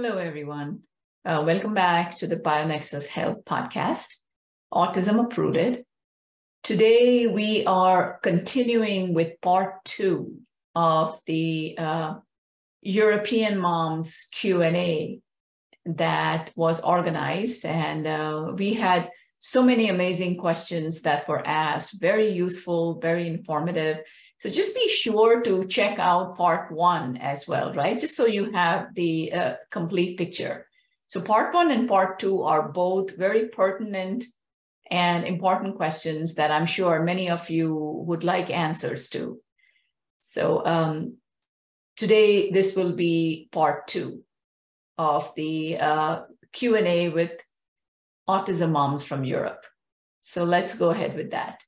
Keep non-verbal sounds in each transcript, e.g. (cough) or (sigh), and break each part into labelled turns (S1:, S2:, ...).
S1: Hello, everyone. Uh, welcome back to the BioNexus Health Podcast, Autism Uprooted. Today, we are continuing with part two of the uh, European Moms Q&A that was organized. And uh, we had so many amazing questions that were asked, very useful, very informative. So just be sure to check out part one as well, right? Just so you have the uh, complete picture. So part one and part two are both very pertinent and important questions that I'm sure many of you would like answers to. So um, today, this will be part two of the uh, Q&A with autism moms from Europe. So let's go ahead with that.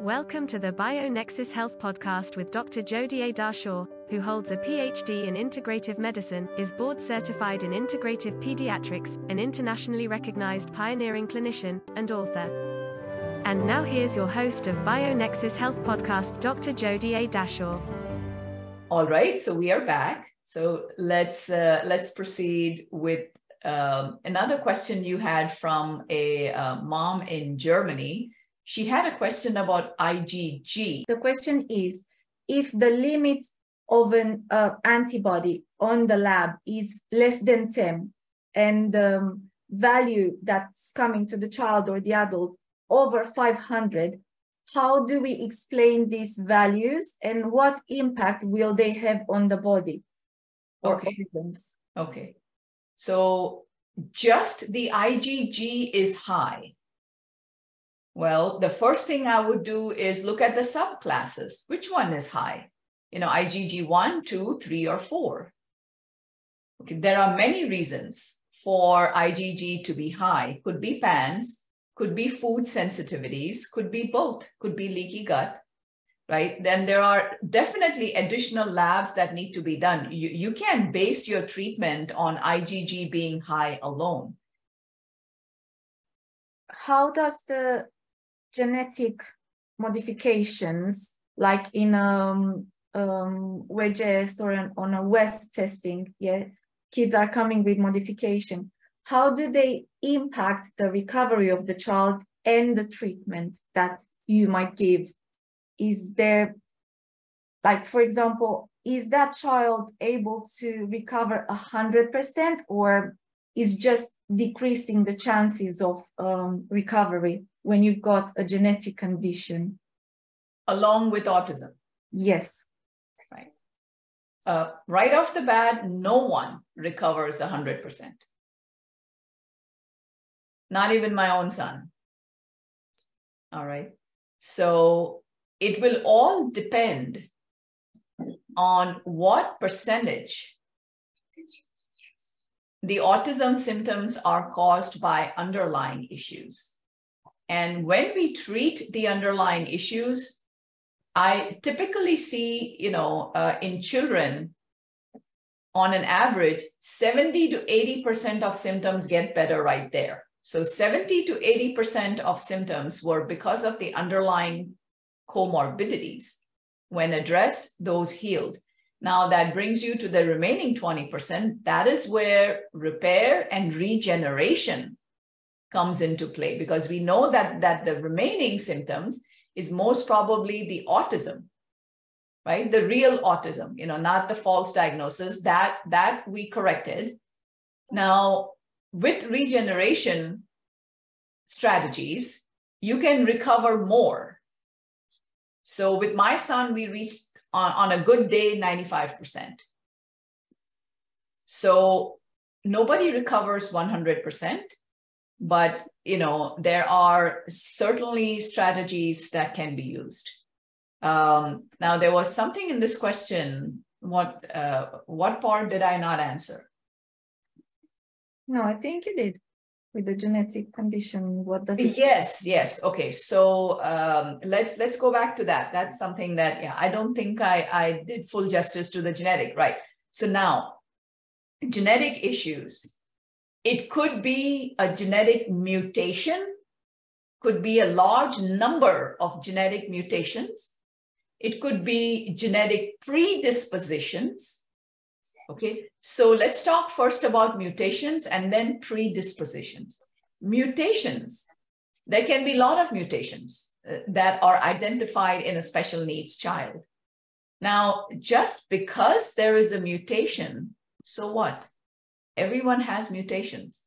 S2: Welcome to the BioNexus Health Podcast with Dr. Jodie A. Dashore, who holds a PhD in integrative medicine, is board certified in integrative pediatrics, an internationally recognized pioneering clinician, and author. And now here's your host of BioNexus Health Podcast, Dr. Jodie A. Dashore.
S1: All right, so we are back. So let's uh, let's proceed with um, another question you had from a uh, mom in Germany she had a question about IgG.
S3: The question is if the limits of an uh, antibody on the lab is less than 10 and the um, value that's coming to the child or the adult over 500, how do we explain these values and what impact will they have on the body
S1: or okay. organs? Okay. So just the IgG is high. Well, the first thing I would do is look at the subclasses. Which one is high? You know, IgG 1, 2, 3, or 4. Okay, there are many reasons for IgG to be high. Could be PANS, could be food sensitivities, could be both, could be leaky gut, right? Then there are definitely additional labs that need to be done. You, you can't base your treatment on IgG being high alone.
S3: How does the genetic modifications, like in um, um, WGS or an, on a WES testing, yeah, kids are coming with modification. How do they impact the recovery of the child and the treatment that you might give? Is there, like, for example, is that child able to recover 100% or is just decreasing the chances of um, recovery? when you've got a genetic condition.
S1: Along with autism.
S3: Yes.
S1: Right. Uh, right off the bat, no one recovers 100%. Not even my own son. All right. So it will all depend on what percentage the autism symptoms are caused by underlying issues. And when we treat the underlying issues, I typically see, you know, uh, in children, on an average, 70 to 80% of symptoms get better right there. So 70 to 80% of symptoms were because of the underlying comorbidities. When addressed, those healed. Now that brings you to the remaining 20%. That is where repair and regeneration comes into play because we know that that the remaining symptoms is most probably the autism right? The real autism you know not the false diagnosis that that we corrected. Now with regeneration strategies you can recover more. So with my son we reached on, on a good day 95% so nobody recovers 100% but you know there are certainly strategies that can be used. Um, now there was something in this question. What uh, what part did i not answer?
S3: No i think you did with the genetic condition what does it
S1: yes yes okay so um, let's let's go back to that that's something that yeah i don't think i i did full justice to the genetic right so now genetic issues it could be a genetic mutation, could be a large number of genetic mutations. It could be genetic predispositions. Okay, so let's talk first about mutations and then predispositions. Mutations, there can be a lot of mutations uh, that are identified in a special needs child. Now, just because there is a mutation, so what? Everyone has mutations.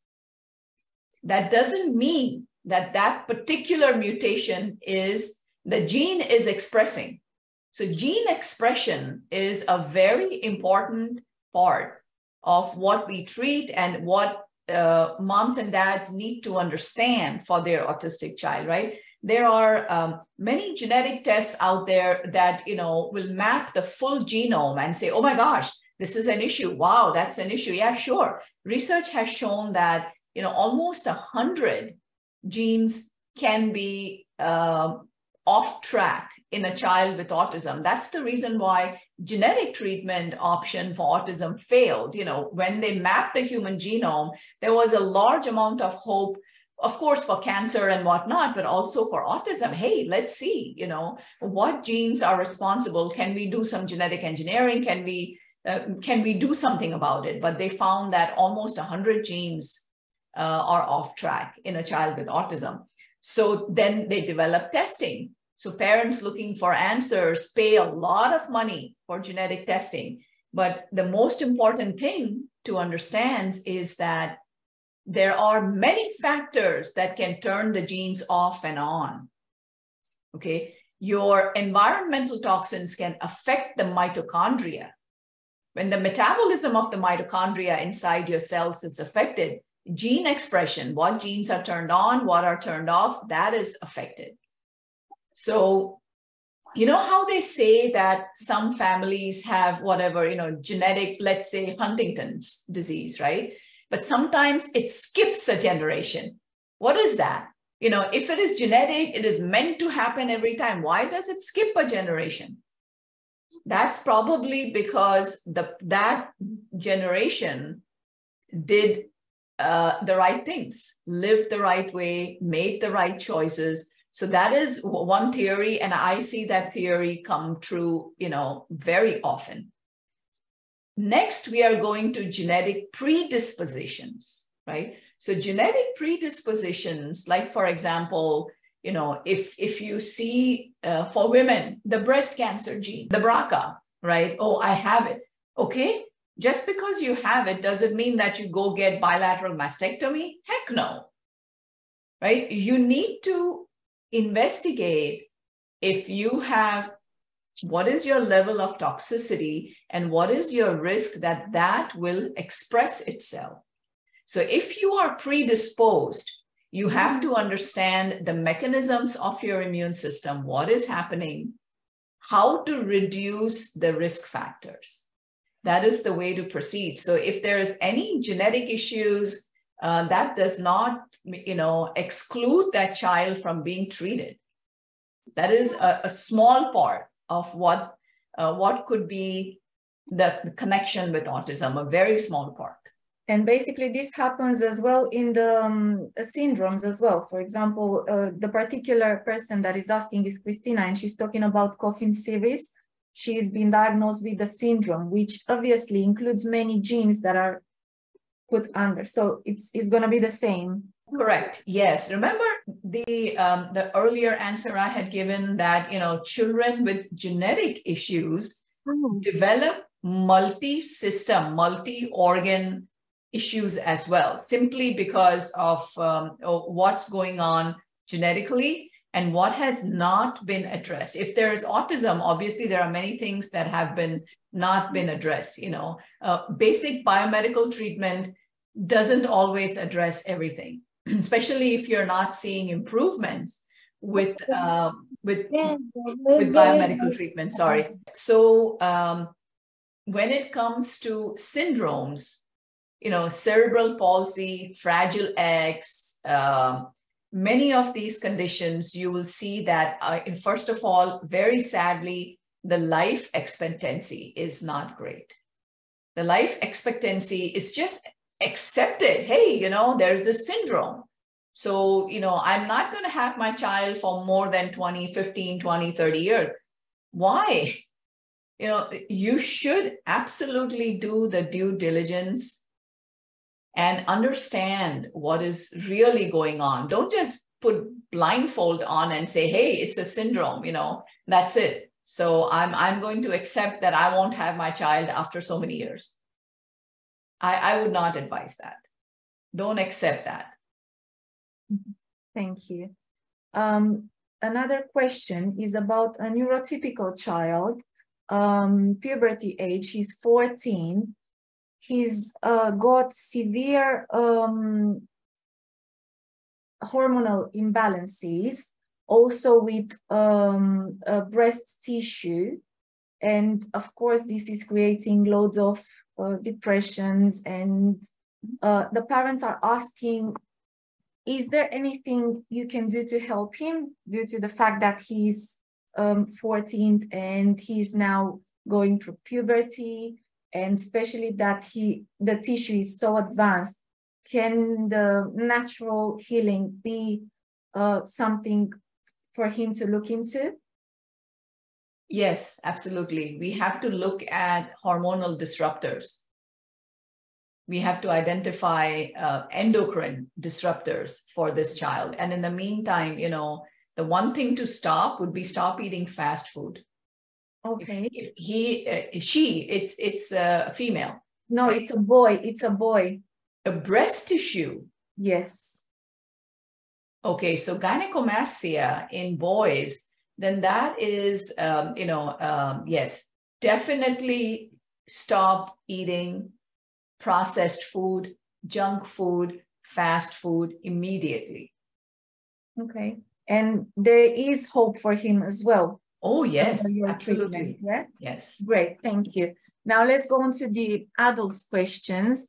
S1: That doesn't mean that that particular mutation is the gene is expressing. So gene expression is a very important part of what we treat and what uh, moms and dads need to understand for their autistic child, right? There are um, many genetic tests out there that you know will map the full genome and say, "Oh my gosh, this is an issue. Wow, that's an issue." Yeah, sure. Research has shown that you know almost a hundred genes can be uh, off track in a child with autism. That's the reason why genetic treatment option for autism failed. You know, when they mapped the human genome, there was a large amount of hope, of course, for cancer and whatnot, but also for autism. Hey, let's see, you know, what genes are responsible. Can we do some genetic engineering? Can we uh, can we do something about it? But they found that almost 100 genes uh, are off track in a child with autism. So then they develop testing so parents looking for answers pay a lot of money for genetic testing. But the most important thing to understand is that there are many factors that can turn the genes off and on. Okay. Your environmental toxins can affect the mitochondria. When the metabolism of the mitochondria inside your cells is affected, gene expression, what genes are turned on, what are turned off, that is affected. So, you know how they say that some families have whatever, you know, genetic, let's say Huntington's disease, right? But sometimes it skips a generation. What is that? You know, if it is genetic, it is meant to happen every time. Why does it skip a generation? That's probably because the that generation did uh, the right things, lived the right way, made the right choices, so that is one theory, and I see that theory come true, you know, very often. Next, we are going to genetic predispositions, right? So genetic predispositions, like for example, you know, if if you see uh, for women the breast cancer gene, the BRCA, right? Oh, I have it. Okay, just because you have it doesn't mean that you go get bilateral mastectomy. Heck no, right? You need to investigate if you have what is your level of toxicity and what is your risk that that will express itself. So if you are predisposed, you have to mm. understand the mechanisms of your immune system, what is happening, how to reduce the risk factors. That is the way to proceed. So if there is any genetic issues, uh, that does not you know, exclude that child from being treated. That is a, a small part of what, uh, what could be the, connection with autism, a very small part.
S3: And basically, this happens as well in the um, syndromes as well. For example, uh, the particular person that is asking is Christina, and she's talking about Coffin Siris. She's been diagnosed with the syndrome, which obviously includes many genes that are put under. So it's it's going to be the same.
S1: Correct. Yes. Remember the um, the earlier answer I had given that you know children with genetic issues mm. develop multi-system, multi-organ issues as well, simply because of um, what's going on genetically and what has not been addressed. If there is autism, obviously there are many things that have been not been addressed. You know, uh, basic biomedical treatment doesn't always address everything. (clears throat) especially if you're not seeing improvements with (laughs) uh, with with biomedical treatment. Sorry. So um, when it comes to syndromes, you know, cerebral palsy, fragile X, uh, many of these conditions, you will see that, uh, first of all, very sadly, the life expectancy is not great. The life expectancy is just accepted hey you know there's this syndrome so you know i'm not going to have my child for more than 20 15 20 30 years why you know, you should absolutely do the due diligence and understand what is really going on. Don't just put blindfold on and say, hey, it's a syndrome, you know, that's it. So I'm I'm going to accept that I won't have my child after so many years. I, I would not advise that. Don't accept that.
S3: Thank you. Um, another question is about a neurotypical child, um, puberty age, he's 14. He's uh, got severe um, hormonal imbalances, also with um, breast tissue. And of course, this is creating loads of uh, depressions. And uh, the parents are asking, is there anything you can do to help him due to the fact that he's um, 14 and he's now going through puberty and especially that he the tissue is so advanced can the natural healing be uh, something for him to look into?
S1: Yes, absolutely. We have to look at hormonal disruptors. We have to identify uh, endocrine disruptors for this child. And in the meantime, you know, the one thing to stop would be stop eating fast food.
S3: Okay.
S1: If, if he, uh, she, it's it's a female.
S3: No, it's a boy. It's a boy
S1: a breast tissue.
S3: Yes.
S1: Okay, so gynecomastia in boys, then that is, um, you know, um, yes, definitely stop eating processed food, junk food, fast food immediately.
S3: Okay. And there is hope for him as well.
S1: Oh, yes, absolutely.
S3: Yeah.
S1: Yes.
S3: Great. Thank you. Now let's go on to the adults' questions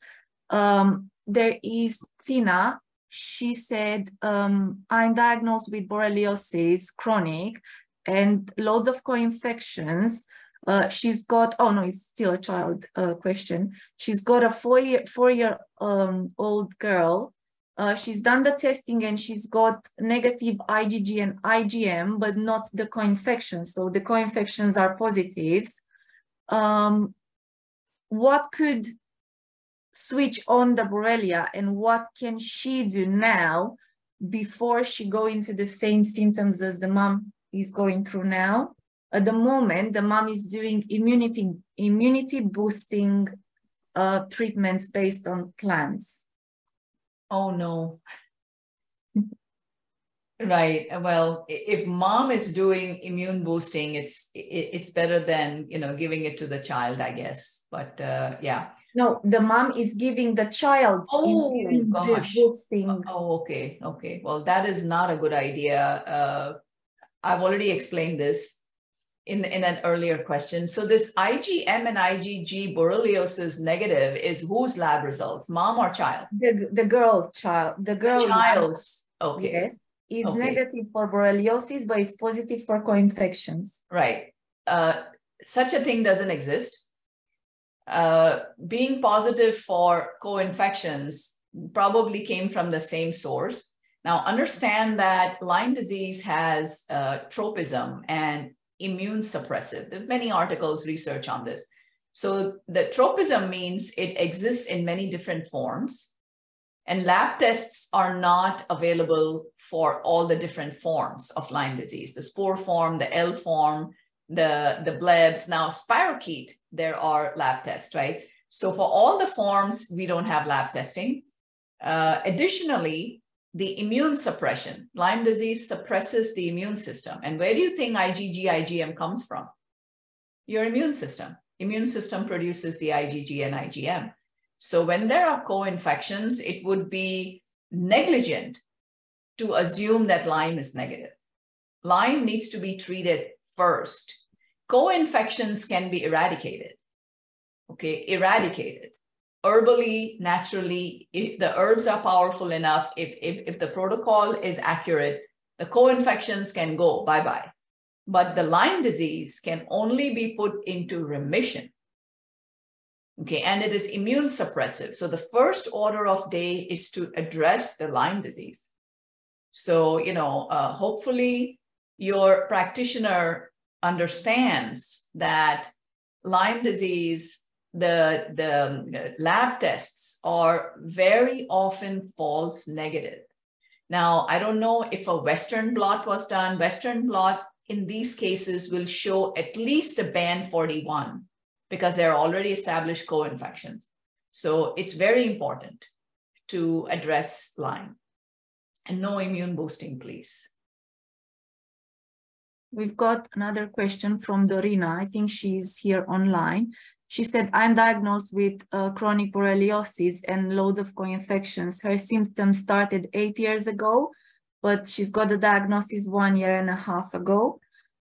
S3: um, there is Tina. She said, um, I'm diagnosed with borreliosis chronic and loads of co-infections. Uh, she's got, oh no, it's still a child uh, question. She's got a four year, four year um, old girl. Uh, she's done the testing and she's got negative IgG and IgM, but not the co-infections. So the co-infections are positives. Um, what could switch on the Borrelia and what can she do now before she go into the same symptoms as the mom is going through now. At the moment, the mom is doing immunity immunity boosting uh, treatments based on plants.
S1: Oh no. Right. Well, if mom is doing immune boosting, it's it's better than you know giving it to the child, I guess. But uh, yeah.
S3: No, the mom is giving the child
S1: oh, immune gosh. boosting. Oh, okay, okay. Well, that is not a good idea. Uh, I've already explained this in in an earlier question. So this IgM and IgG borreliosis negative is whose lab results, mom or child?
S3: The the girl child. The girl
S1: child's. Okay.
S3: Yes is okay. negative for borreliosis, but is positive for co-infections.
S1: Right. Uh, such a thing doesn't exist. Uh, being positive for co-infections probably came from the same source. Now, understand that Lyme disease has uh, tropism and immune suppressive. There are many articles, research on this. So the tropism means it exists in many different forms and lab tests are not available for all the different forms of Lyme disease, the spore form, the L form, the, the blebs. Now, spirochete, there are lab tests, right? So for all the forms, we don't have lab testing. Uh, additionally, the immune suppression, Lyme disease suppresses the immune system. And where do you think IgG, IgM comes from? Your immune system. Immune system produces the IgG and IgM. So when there are co-infections, it would be negligent to assume that Lyme is negative. Lyme needs to be treated first. Co-infections can be eradicated. Okay, eradicated. Herbally, naturally, if the herbs are powerful enough, if, if, if the protocol is accurate, the co-infections can go bye-bye. But the Lyme disease can only be put into remission Okay, and it is immune suppressive. So the first order of day is to address the Lyme disease. So, you know, uh, hopefully your practitioner understands that Lyme disease, the, the lab tests are very often false negative. Now, I don't know if a Western blot was done. Western blot in these cases will show at least a band 41 because there are already established co-infections. So it's very important to address Lyme and no immune boosting, please.
S3: We've got another question from Dorina. I think she's here online. She said, I'm diagnosed with uh, chronic borreliosis and loads of co-infections. Her symptoms started eight years ago, but she's got the diagnosis one year and a half ago.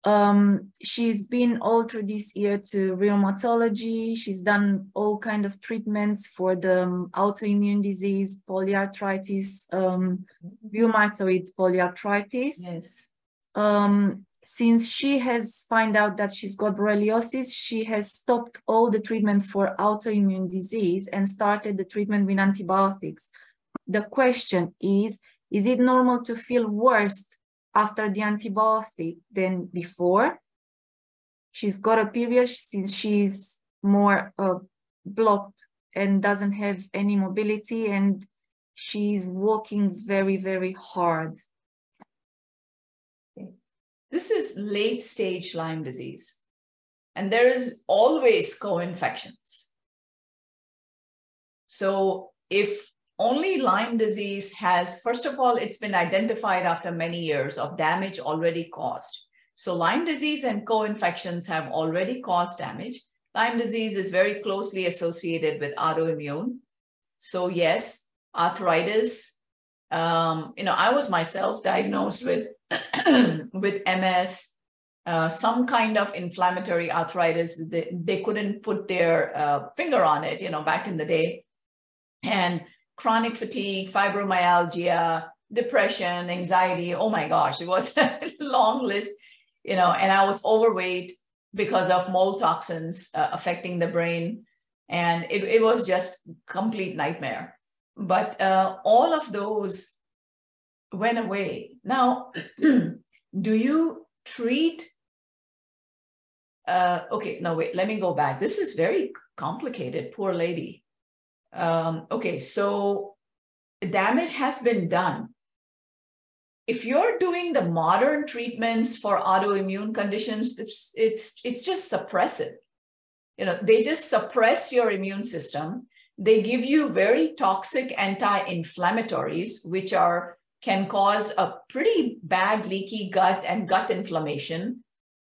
S3: Um, she's been all through this year to rheumatology. She's done all kind of treatments for the um, autoimmune disease, polyarthritis, um, rheumatoid polyarthritis.
S1: Yes.
S3: Um, since she has found out that she's got borreliosis, she has stopped all the treatment for autoimmune disease and started the treatment with antibiotics. The question is, is it normal to feel worse after the antibiotic than before? She's got a period since she's more uh, blocked and doesn't have any mobility and she's walking very, very hard
S1: this is late stage Lyme disease, and there is always co infections. So, if only Lyme disease has, first of all, it's been identified after many years of damage already caused. So, Lyme disease and co infections have already caused damage. Lyme disease is very closely associated with autoimmune. So, yes, arthritis. Um, you know, I was myself diagnosed with (clears throat) with MS, uh, some kind of inflammatory arthritis. They, they couldn't put their uh, finger on it, you know, back in the day. And chronic fatigue, fibromyalgia, depression, anxiety. Oh my gosh, it was (laughs) a long list, you know, and I was overweight because of mold toxins uh, affecting the brain. And it, it was just complete nightmare. But uh, all of those went away. Now, (clears throat) do you treat? Uh, okay, no, wait, let me go back. This is very complicated, poor lady. Um, okay, so damage has been done. If you're doing the modern treatments for autoimmune conditions, it's, it's, it's just suppressive. You know, they just suppress your immune system. They give you very toxic anti-inflammatories, which are can cause a pretty bad leaky gut and gut inflammation.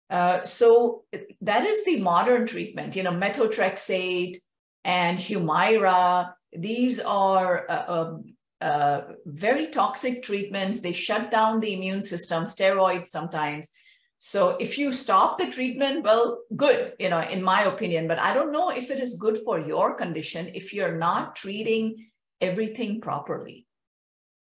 S1: Uh, so that is the modern treatment, you know, methotrexate and Humira. These are uh, um, uh, very toxic treatments. They shut down the immune system, steroids sometimes. So if you stop the treatment, well, good, you know, in my opinion, but I don't know if it is good for your condition if you're not treating everything properly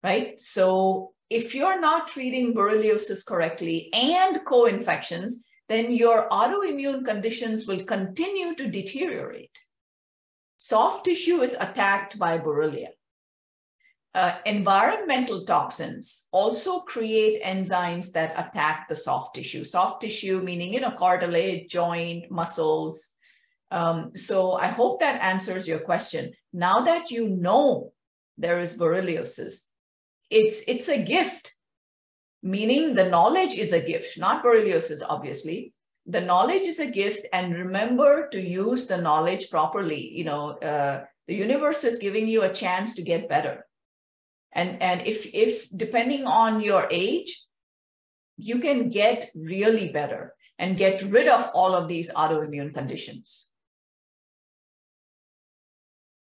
S1: right? So if you're not treating borreliosis correctly and co-infections, then your autoimmune conditions will continue to deteriorate. Soft tissue is attacked by Borrelia. Uh, environmental toxins also create enzymes that attack the soft tissue. Soft tissue meaning, you know, cartilage, joint, muscles. Um, so I hope that answers your question. Now that you know there is borreliosis, it's it's a gift meaning the knowledge is a gift not borreliosis obviously the knowledge is a gift and remember to use the knowledge properly. You know uh, the universe is giving you a chance to get better. And and if if depending on your age you can get really better and get rid of all of these autoimmune conditions.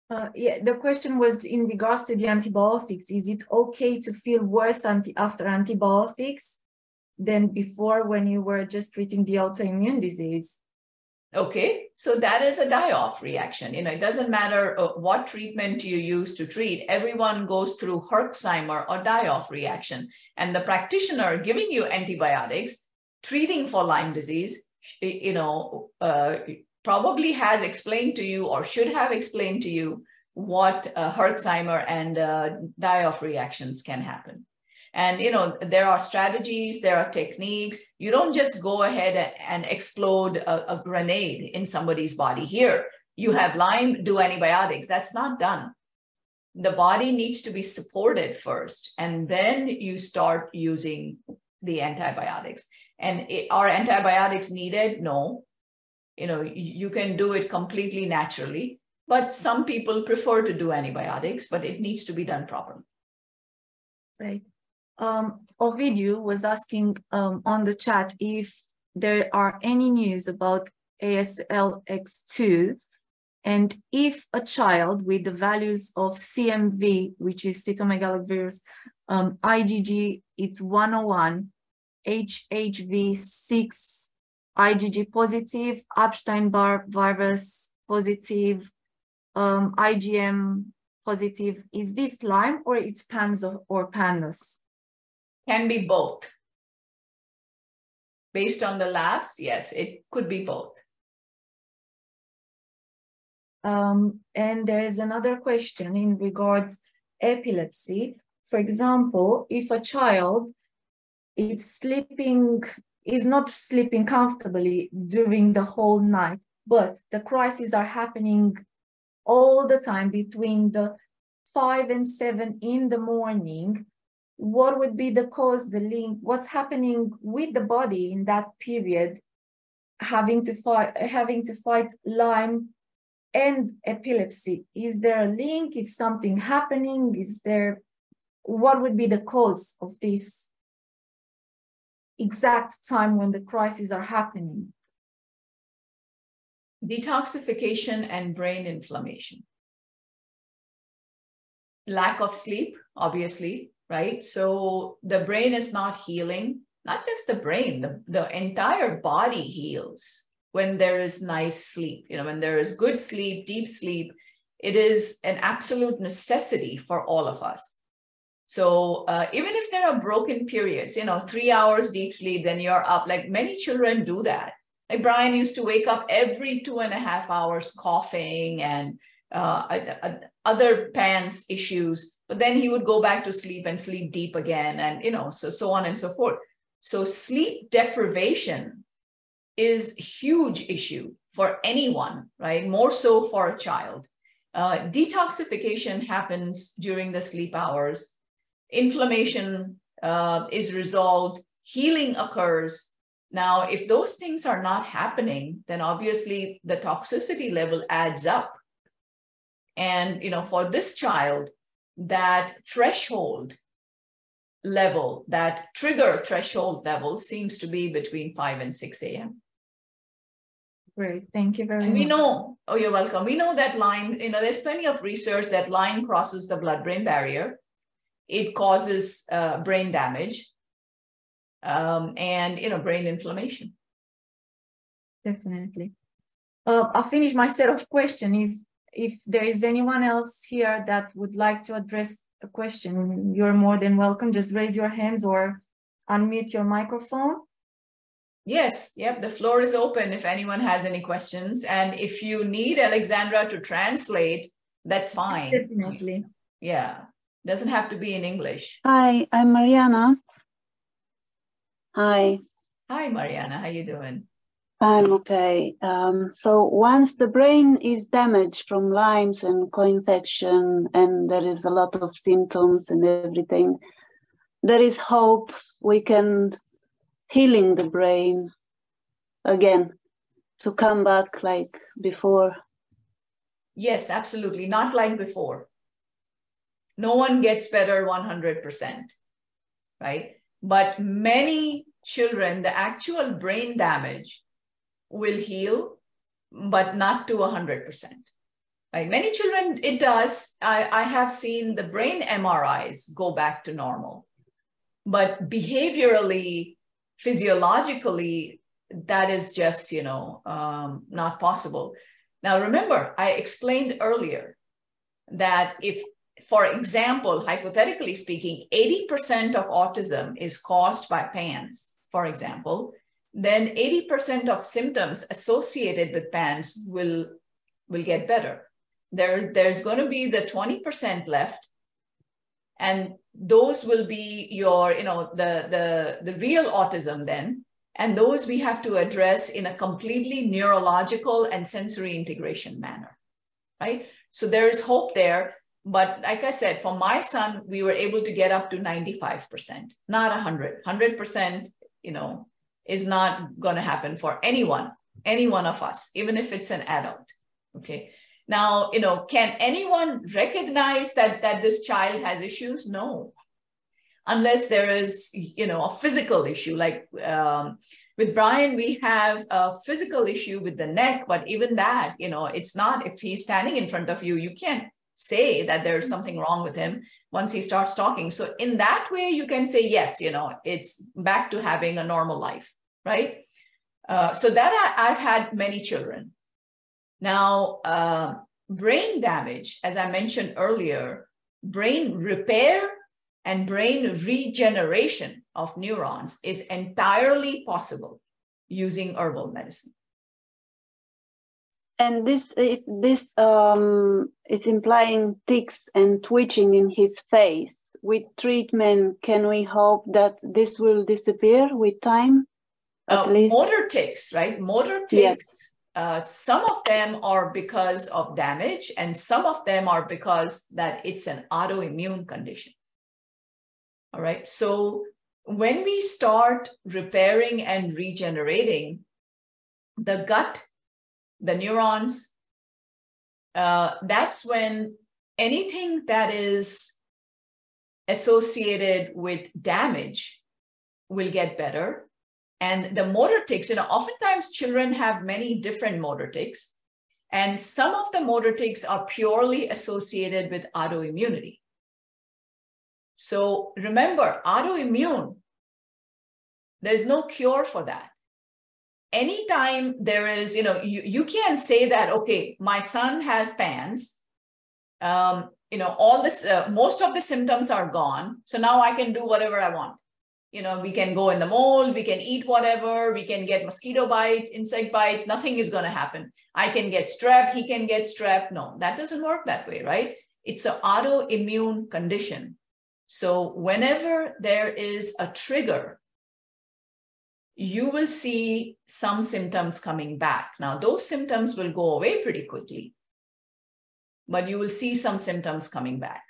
S3: Uh, yeah, the question was in regards to the antibiotics. Is it okay to feel worse anti after antibiotics than before when you were just treating the autoimmune disease?
S1: Okay, so that is a die-off reaction. You know, it doesn't matter uh, what treatment you use to treat. Everyone goes through Herxheimer or die-off reaction, and the practitioner giving you antibiotics, treating for Lyme disease, you know, uh, probably has explained to you or should have explained to you what uh, Herxheimer and uh, die-off reactions can happen. And you know, there are strategies, there are techniques. You don't just go ahead and, explode a, a grenade in somebody's body. Here, you have Lyme, do antibiotics. That's not done. The body needs to be supported first, and then you start using the antibiotics. And it, are antibiotics needed? No. You know, you can do it completely naturally, but some people prefer to do antibiotics, but it needs to be done properly.
S3: Right um, Ovidiu was asking um, on the chat if there are any news about ASLX2 and if a child with the values of CMV, which is cytomegalovirus, um, IgG, it's 101, HHV6, IgG positive, Epstein-Barr virus positive, um, IgM positive, is this Lyme or it's PANS or PANDAS?
S1: Can be both. Based on the labs, yes, it could be both.
S3: Um, and there is another question in regards epilepsy. For example, if a child is sleeping, is not sleeping comfortably during the whole night, but the crises are happening all the time between the five and seven in the morning, what would be the cause, the link, what's happening with the body in that period, having to fight, having to fight Lyme and epilepsy. Is there a link? Is something happening? Is there, what would be the cause of this exact time when the crises are happening?
S1: Detoxification and brain inflammation. Lack of sleep, obviously, right? So the brain is not healing, not just the brain, the, the entire body heals when there is nice sleep. You know, when there is good sleep, deep sleep, it is an absolute necessity for all of us. So uh, even if there are broken periods, you know, three hours deep sleep, then you're up. Like many children do that. Like Brian used to wake up every two and a half hours coughing and uh, other PANS issues, but then he would go back to sleep and sleep deep again, and you know, so so on and so forth. So sleep deprivation is huge issue for anyone, right? More so for a child. Uh, detoxification happens during the sleep hours. Inflammation uh, is resolved. Healing occurs. Now, if those things are not happening, then obviously the toxicity level adds up and you know, for this child, that threshold level, that trigger threshold level seems to be between 5 and 6 a.m.
S3: Great, thank you very
S1: and
S3: much.
S1: We know, oh, you're welcome. We know that Lyme, you know, there's plenty of research that Lyme crosses the blood brain barrier. It causes uh, brain damage um, and, you know, brain inflammation.
S3: Definitely. Uh, I'll finish my set of questions if there is anyone else here that would like to address a question, you're more than welcome. Just raise your hands or unmute your microphone.
S1: Yes, yep, the floor is open if anyone has any questions. And if you need Alexandra to translate, that's fine.
S3: Definitely.
S1: Yeah, doesn't have to be in English.
S4: Hi, I'm Mariana. Hi.
S1: Hi, Mariana, how you doing?
S4: I'm okay. Um, so once the brain is damaged from Lyme's and co-infection, and there is a lot of symptoms and everything, there is hope we can healing the brain again to come back like before.
S1: Yes, absolutely. Not like before. No one gets better 100%, right? But many children, the actual brain damage will heal, but not to 100%. Right? Many children, it does. I, I have seen the brain MRIs go back to normal. But behaviorally, physiologically, that is just, you know, um, not possible. Now, remember, I explained earlier that if, for example, hypothetically speaking, 80% of autism is caused by PANS, for example, then 80% of symptoms associated with PANS will, will get better. There, there's going to be the 20% left and those will be your you know the the the real autism then and those we have to address in a completely neurological and sensory integration manner right so there is hope there but like i said for my son we were able to get up to 95% not 100 100% you know is not going to happen for anyone any one of us even if it's an adult okay now, you know, can anyone recognize that that this child has issues? No, unless there is, you know, a physical issue. Like um, with Brian, we have a physical issue with the neck, but even that, you know, it's not. If he's standing in front of you, you can't say that there's something wrong with him once he starts talking. So in that way, you can say yes, you know, it's back to having a normal life, right? Uh, so that I, I've had many children now, uh, brain damage, as I mentioned earlier, brain repair and brain regeneration of neurons is entirely possible using herbal medicine.
S4: And this, if this um, is implying tics and twitching in his face, with treatment, can we hope that this will disappear with time?
S1: At uh, least motor tics, right? Motor tics. Yes uh, some of them are because of damage and some of them are because that it's an autoimmune condition all right so when we start repairing and regenerating the gut the neurons uh, that's when anything that is associated with damage will get better and the motor tics, you know, oftentimes children have many different motor tics. And some of the motor tics are purely associated with autoimmunity. So remember, autoimmune, there's no cure for that. Anytime there is, you know, you, you can say that, okay, my son has PANS. Um, you know, all this, uh, most of the symptoms are gone. So now I can do whatever I want you know, we can go in the mall, we can eat whatever, we can get mosquito bites, insect bites, nothing is going to happen. I can get strep, he can get strep. No, that doesn't work that way, right? It's an autoimmune condition. So whenever there is a trigger, you will see some symptoms coming back. Now, those symptoms will go away pretty quickly, but you will see some symptoms coming back,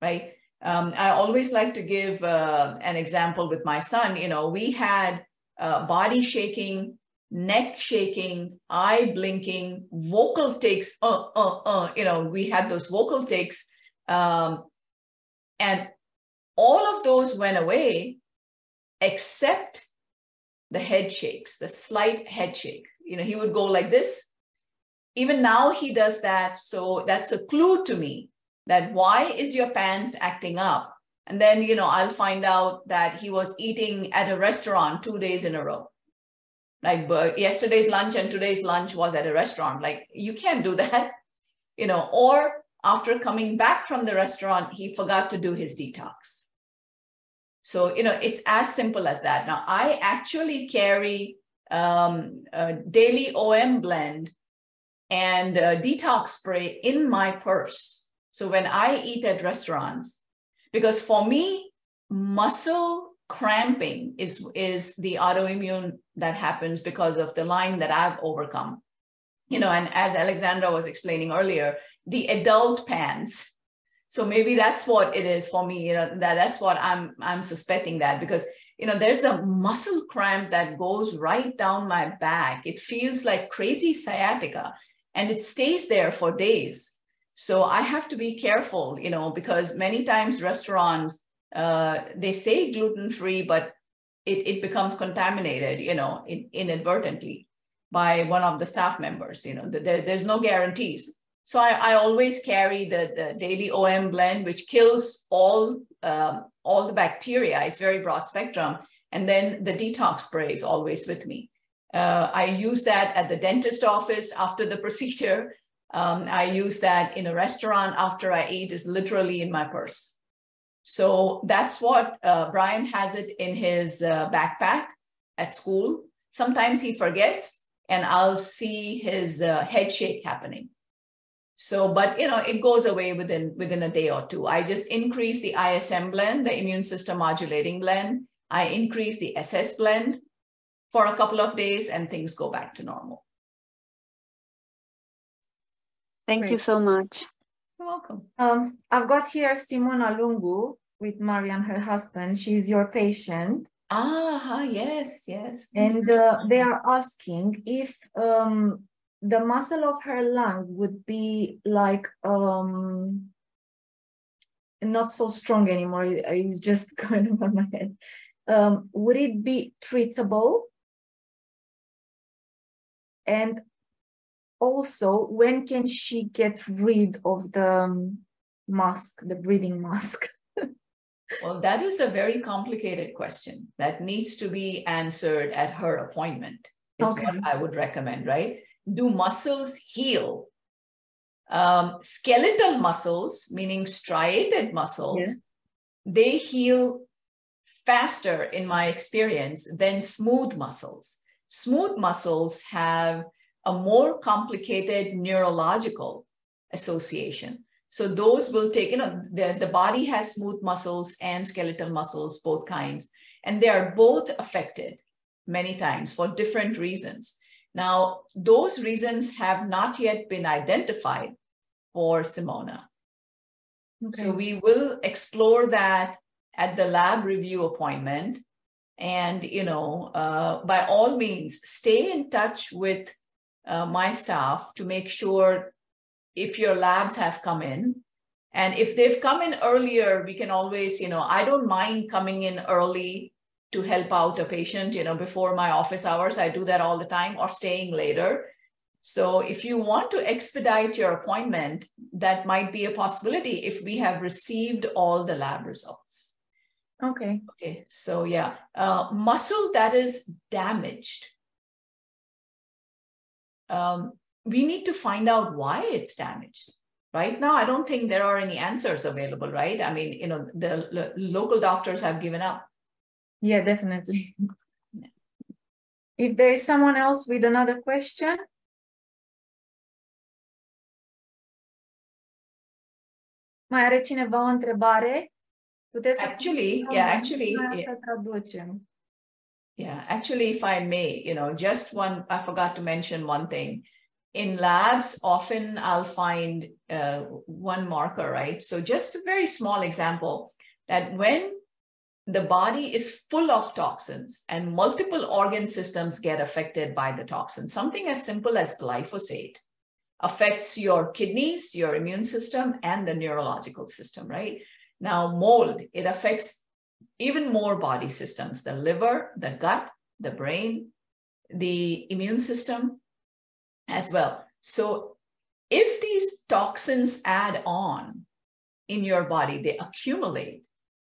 S1: right? Um, I always like to give uh, an example with my son. You know, we had uh, body shaking, neck shaking, eye blinking, vocal tics. Uh, uh, uh. You know, we had those vocal tics, um, and all of those went away, except the head shakes, the slight head shake. You know, he would go like this. Even now, he does that. So that's a clue to me that why is your PANS acting up? And then, you know, I'll find out that he was eating at a restaurant two days in a row. Like yesterday's lunch and today's lunch was at a restaurant. Like you can't do that, (laughs) you know, or after coming back from the restaurant, he forgot to do his detox. So, you know, it's as simple as that. Now, I actually carry um, a daily OM blend and detox spray in my purse so when I eat at restaurants, because for me, muscle cramping is, is the autoimmune that happens because of the Lyme that I've overcome. You know, and as Alexandra was explaining earlier, the adult PANS. So maybe that's what it is for me. You know, that that's what I'm I'm suspecting that because you know there's a muscle cramp that goes right down my back. It feels like crazy sciatica, and it stays there for days. So I have to be careful, you know, because many times restaurants, uh, they say gluten free, but it, it becomes contaminated, you know, in, inadvertently by one of the staff members, you know, there, there's no guarantees. So I, I always carry the, the daily OM blend, which kills all, um, all the bacteria. It's very broad spectrum. And then the detox spray is always with me. Uh, I use that at the dentist office after the (laughs) procedure um, I use that in a restaurant after I eat is literally in my purse. So that's what uh, Brian has it in his uh, backpack at school. Sometimes he forgets and I'll see his uh, head shake happening. So, but you know, it goes away within within a day or two. I just increase the ISM blend, the immune system modulating blend. I increase the SS blend for a couple of days, and things go back to normal.
S4: Thank Great. you so much.
S1: You're welcome.
S3: Um, I've got here Simona Lungu with Marian, her husband. She's your patient.
S1: Ah, yes, yes.
S3: And uh, they are asking if um, the muscle of her lung would be like um, not so strong anymore. It's just (laughs) going over my head. Um, would it be treatable? And also, when can she get rid of the um, mask, the breathing mask? (laughs)
S1: Well, that is a very complicated question that needs to be answered at her appointment, is okay. what I would recommend, right? Do muscles heal? Um, skeletal muscles, meaning striated muscles, yeah. they heal faster, in my experience, than smooth muscles. Smooth muscles have a more complicated neurological association. So those will take, you know, the, the body has smooth muscles and skeletal muscles, both kinds, and they are both affected many times for different reasons. Now, those reasons have not yet been identified for Simona. Okay. So we will explore that at the lab review appointment. And, you know, uh, by all means, stay in touch with uh, my staff to make sure if your labs have come in. And if they've come in earlier, we can always, you know, I don't mind coming in early to help out a patient, you know, before my office hours. I do that all the time or staying later. So if you want to expedite your appointment, that might be a possibility if we have received all the lab results.
S3: Okay.
S1: Okay. So yeah, uh, muscle that is damaged. Um, we need to find out why it's damaged right now i don't think there are any answers available right i mean you know the lo- local doctors have given up
S3: yeah definitely. If there is someone else with another question? Mai are cineva o întrebare?
S1: Puteți actually yeah actually yeah. traducem. Yeah actually if i may you know just one i forgot to mention one thing. In labs, often I'll find uh, one marker, right? So just a very small example that when the body is full of toxins and multiple organ systems get affected by the toxin, something as simple as glyphosate affects your kidneys, your immune system, and the neurological system, right? Now, mold, it affects even more body systems, the liver, the gut, the brain, the immune system, as well. So if these toxins add on in your body, they accumulate,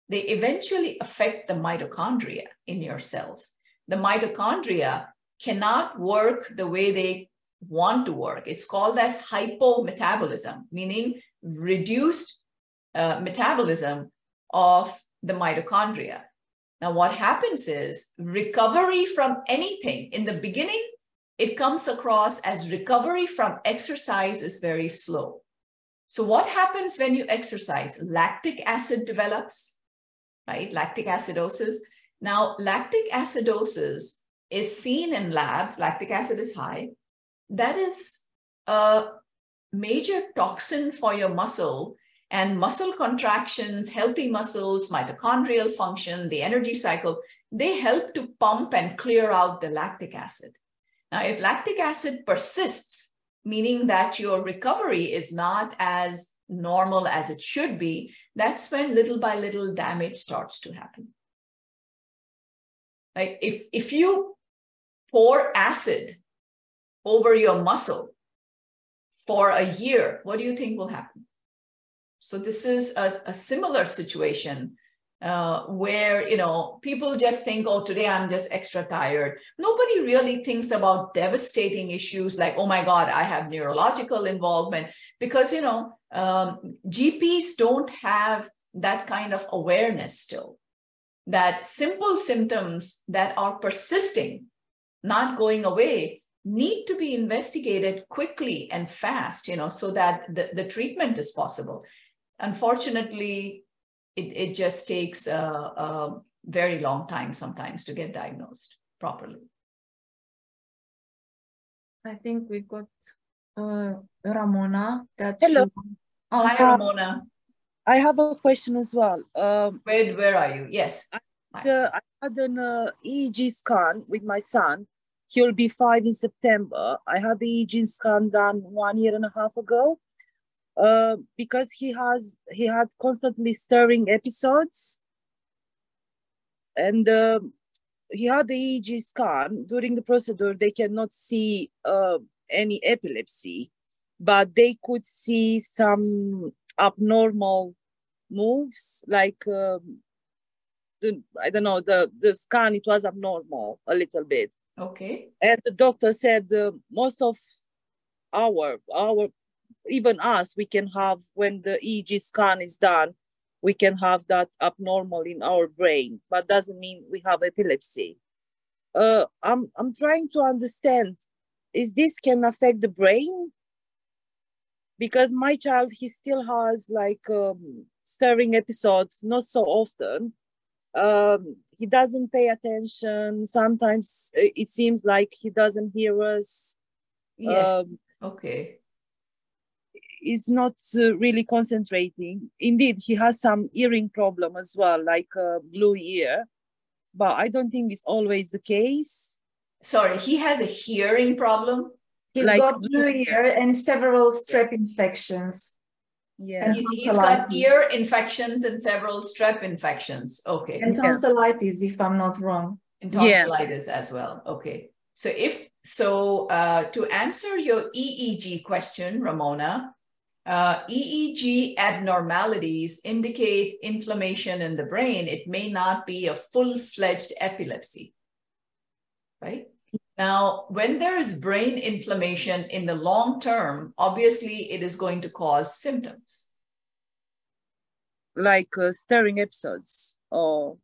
S1: they eventually affect the mitochondria in your cells. The mitochondria cannot work the way they want to work. It's called as hypometabolism, meaning reduced uh, metabolism of the mitochondria. Now, what happens is recovery from anything in the beginning, it comes across as recovery from exercise is very slow. So what happens when you exercise? Lactic acid develops, right? Lactic acidosis. Now, lactic acidosis is seen in labs, lactic acid is high. That is a major toxin for your muscle and muscle contractions, healthy muscles, mitochondrial function, the energy cycle, they help to pump and clear out the lactic acid. Now, if lactic acid persists, meaning that your recovery is not as normal as it should be, that's when little by little damage starts to happen. Like if, if you pour acid over your muscle for a year, what do you think will happen? So this is a, a similar situation uh, where you know people just think oh today i'm just extra tired. Nobody really thinks about devastating issues like oh my god i have neurological involvement. Because you know um, gps don't have that kind of awareness still. That simple symptoms that are persisting not going away need to be investigated quickly and fast, you know, so that the, the treatment is possible. Unfortunately, it, it just takes a, a very long time sometimes to get diagnosed properly.
S3: I think we've got uh, Ramona. That
S5: Hello.
S1: Oh, hi,
S5: Uh,
S1: Ramona.
S5: I have a question as well. Um,
S1: Where, where are you? Yes.
S5: the, I had an uh, EEG scan with my son. He'll be five in September. I had the EEG scan done one year and a half ago. Uh, because he has he had constantly stirring episodes, and uh, he had the EEG scan during the procedure. They cannot see uh, any epilepsy, but they could see some abnormal moves like um, the I don't know the the scan it was abnormal a little bit
S1: Okay.
S5: and the doctor said uh, most of our our even us we can have when the EEG scan is done we can have that abnormal in our brain. But doesn't mean we have epilepsy. Uh, I'm I'm trying to understand is this can affect the brain? Because my child he still has like um, stirring episodes not so often. Um, he doesn't pay attention. Sometimes uh, it seems like he doesn't hear us.
S1: Yes.
S5: um,
S1: okay.
S5: Is not uh, really concentrating indeed he has some hearing problem as well like a glue ear but i don't think it's always the case
S1: Sorry, he has a hearing problem.
S3: He's
S5: Like-
S3: got glue ear and several strep infections.
S5: yeah
S3: And
S1: He- He's got ear infections and several strep infections. Okay.
S3: And
S5: Yeah.
S3: tonsillitis, if I'm not wrong.
S1: and
S5: Yeah.
S1: tonsillitis as well. Okay. So if so, uh, to answer your EEG question, Ramona, uh, EEG abnormalities indicate inflammation in the brain. It may not be a full-fledged epilepsy, right? Now, when there is brain inflammation in the long term, obviously it is going to cause symptoms.
S5: like uh, stirring episodes or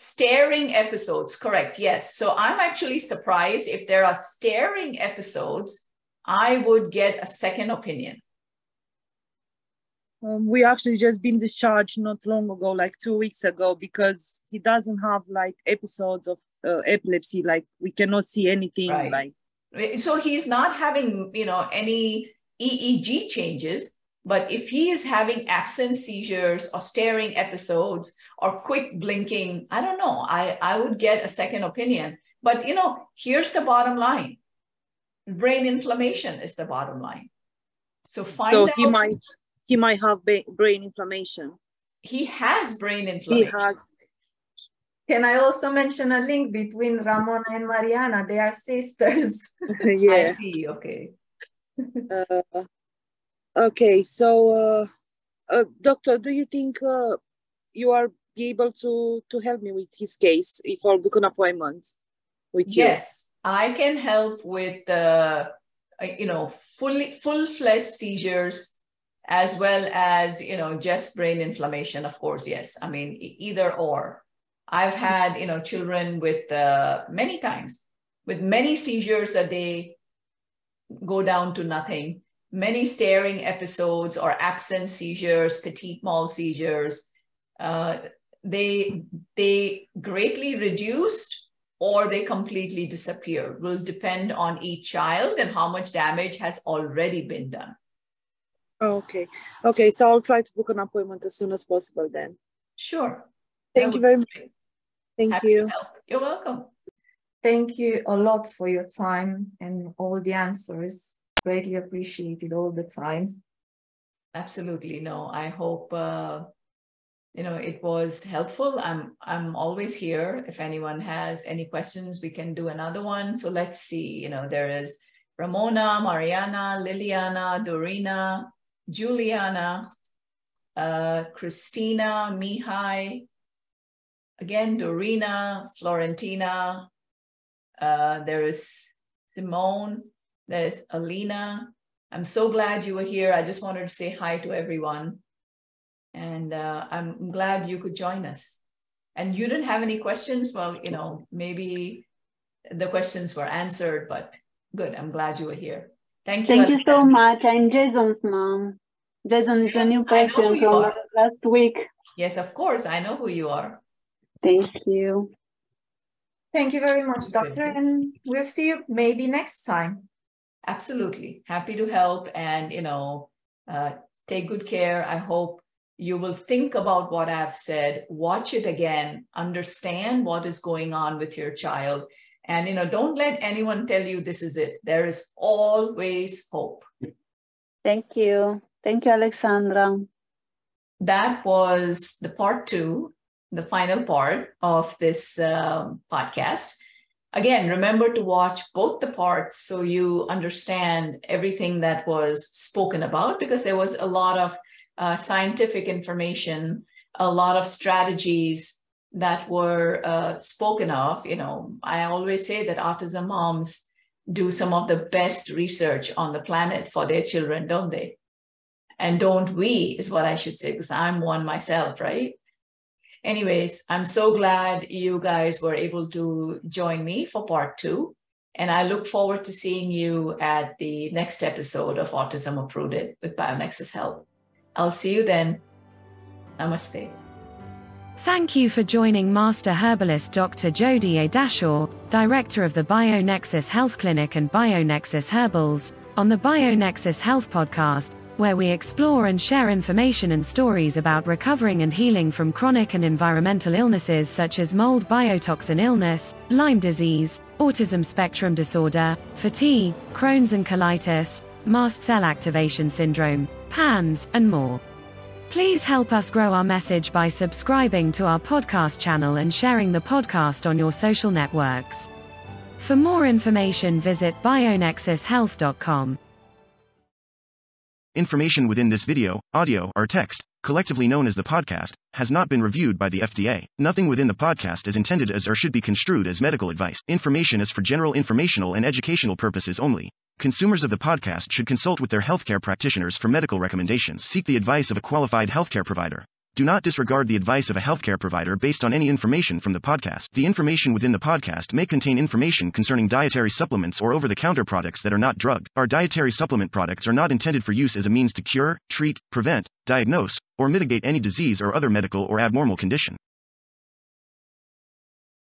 S1: Staring episodes, correct. Yes. So I'm actually surprised if there are staring episodes, I would get a second opinion.
S5: Um, we actually just been discharged not long ago, like two weeks ago, because he doesn't have like episodes of uh, epilepsy. Like we cannot see anything.
S1: Right.
S5: Like
S1: So he's not having, you know, any EEG changes, but if he is having absent seizures or staring episodes or quick blinking, I don't know. I, I would get a second opinion. But you know, here's the bottom line. Brain inflammation is the bottom line. So find
S5: so
S1: out
S5: he might he might have brain inflammation.
S1: he has brain inflammation.
S5: He has
S3: Can I also mention a link between Ramona and Mariana? They are sisters. (laughs)
S5: yeah.
S1: I see. Okay.
S5: Uh, okay, so uh, uh, doctor, do you think uh, you are able to to help me with his case if I'll book an appointment with you?
S1: Yes, I can help with the, uh, you know, fully full-fledged seizures as well as, you know, just brain inflammation, of course. Yes. I mean, either or. I've had, you know, children with uh, many times with many seizures a day go down to nothing, many staring episodes or absent seizures, petit mal seizures. Uh, they they greatly reduced or they completely disappear will depend on each child and how much damage has already been done.
S5: Okay. Okay, so I'll try to book an appointment as soon as possible then.
S1: Sure.
S5: Thank
S1: That
S5: you very
S1: be
S5: much.
S1: great.
S5: Thank
S1: Happy
S5: you.
S1: You're welcome.
S3: Thank you a lot for your time and all the answers. Greatly appreciated all the time.
S1: Absolutely. No, I hope uh, you know it was helpful. I'm I'm always here. If anyone has any questions, we can do another one. So let's see. You know, there is Ramona, Mariana, Liliana, Dorina, Juliana, uh, Christina, Mihai, again, Dorina, Florentina. Uh, there is Simone. There's Alina. I'm so glad you were here. I just wanted to say hi to everyone. And uh, I'm glad you could join us. And you didn't have any questions? Well, you know, maybe the questions were answered, but good. I'm glad you were here. Thank you.
S4: Thank you so much. I'm Jason's mom. Jason is yes, a new person from last week.
S1: Yes, of course. I know who you are.
S4: Thank you.
S3: Thank you very much, doctor. And we'll see you maybe next time.
S1: Absolutely. Happy to help and, you know, uh, take good care. I hope you will think about what I've said, watch it again, understand what is going on with your child. And, you know, don't let anyone tell you this is it. There is always hope.
S4: Thank you. Thank you, Alexandra.
S1: That was the part two the final part of this uh, podcast. Again, remember to watch both the parts so you understand everything that was spoken about because there was a lot of uh, scientific information, a lot of strategies that were uh, spoken of. You know, I always say that autism moms do some of the best research on the planet for their children, don't they? And don't we, is what I should say, because I'm one myself, right? anyways, I'm so glad you guys were able to join me for part two. And I look forward to seeing you at the next episode of Autism Uprooted with BioNexus Health. I'll see you then. Namaste.
S2: Thank you for joining Master Herbalist Dr. Jodie A. Dashore, Director of the BioNexus Health Clinic and BioNexus Herbals, on the BioNexus Health Podcast where we explore and share information and stories about recovering and healing from chronic and environmental illnesses such as mold biotoxin illness, Lyme disease, autism spectrum disorder, fatigue, Crohn's and colitis, mast cell activation syndrome, PANS, and more. Please help us grow our message by subscribing to our podcast channel and sharing the podcast on your social networks. For more information, visit bionexushealth.com.
S6: Information within this video, audio, or text, collectively known as the podcast, has not been reviewed by the FDA. Nothing within the podcast is intended as or should be construed as medical advice. Information is for general informational and educational purposes only. Consumers of the podcast should consult with their healthcare practitioners for medical recommendations. Seek the advice of a qualified healthcare provider. Do not disregard the advice of a healthcare provider based on any information from the podcast. The information within the podcast may contain information concerning dietary supplements or over the counter products that are not drugged. Our dietary supplement products are not intended for use as a means to cure, treat, prevent, diagnose, or mitigate any disease or other medical or abnormal condition.